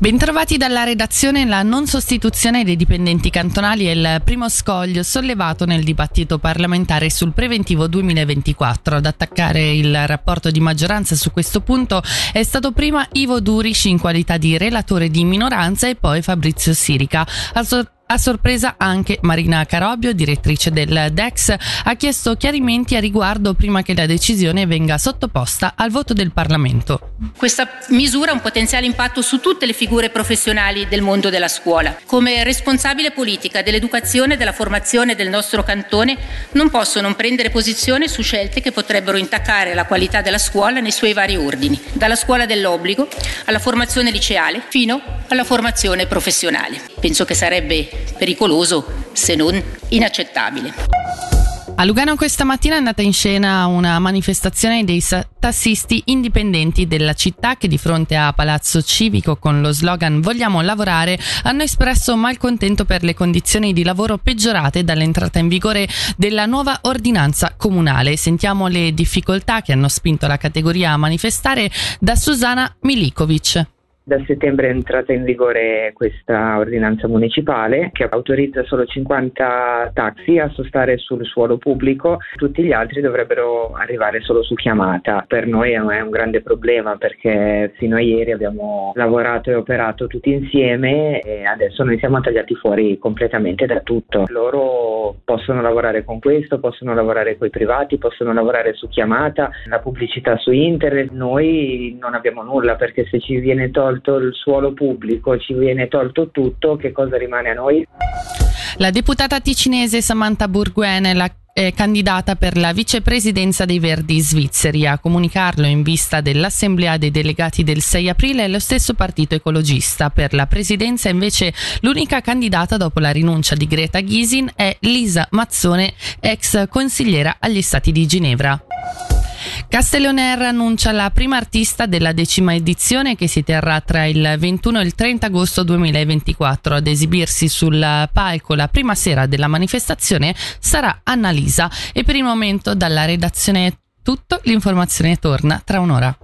Bentrovati dalla redazione. La non sostituzione dei dipendenti cantonali è il primo scoglio sollevato nel dibattito parlamentare sul preventivo 2024. Ad attaccare il rapporto di maggioranza su questo punto è stato prima Ivo Durici in qualità di relatore di minoranza e poi Fabrizio Sirica. Al a sorpresa anche Marina Carobio, direttrice del DEX, ha chiesto chiarimenti a riguardo prima che la decisione venga sottoposta al voto del Parlamento. Questa misura ha un potenziale impatto su tutte le figure professionali del mondo della scuola. Come responsabile politica dell'educazione e della formazione del nostro cantone non posso non prendere posizione su scelte che potrebbero intaccare la qualità della scuola nei suoi vari ordini, dalla scuola dell'obbligo alla formazione liceale fino alla formazione professionale. Penso che sarebbe pericoloso se non inaccettabile. A Lugano questa mattina è andata in scena una manifestazione dei tassisti indipendenti della città che di fronte a Palazzo Civico con lo slogan Vogliamo lavorare hanno espresso malcontento per le condizioni di lavoro peggiorate dall'entrata in vigore della nuova ordinanza comunale. Sentiamo le difficoltà che hanno spinto la categoria a manifestare da Susana Milikovic. Da settembre è entrata in vigore questa ordinanza municipale che autorizza solo 50 taxi a sostare sul suolo pubblico, tutti gli altri dovrebbero arrivare solo su chiamata. Per noi è un grande problema perché fino a ieri abbiamo lavorato e operato tutti insieme e adesso noi siamo tagliati fuori completamente da tutto. Loro possono lavorare con questo, possono lavorare con i privati, possono lavorare su chiamata, la pubblicità su internet, noi non abbiamo nulla perché se ci viene tolto tolto il suolo pubblico, ci viene tolto tutto, che cosa rimane a noi? La deputata ticinese Samantha Burguene la è candidata per la vicepresidenza dei Verdi svizzeri. A comunicarlo in vista dell'assemblea dei delegati del 6 aprile è lo stesso partito ecologista. Per la presidenza invece l'unica candidata dopo la rinuncia di Greta Gysin è Lisa Mazzone, ex consigliera agli Stati di Ginevra. Castelloner annuncia la prima artista della decima edizione che si terrà tra il 21 e il 30 agosto 2024. Ad esibirsi sul palco la prima sera della manifestazione sarà Annalisa e per il momento dalla redazione è tutto, l'informazione torna tra un'ora.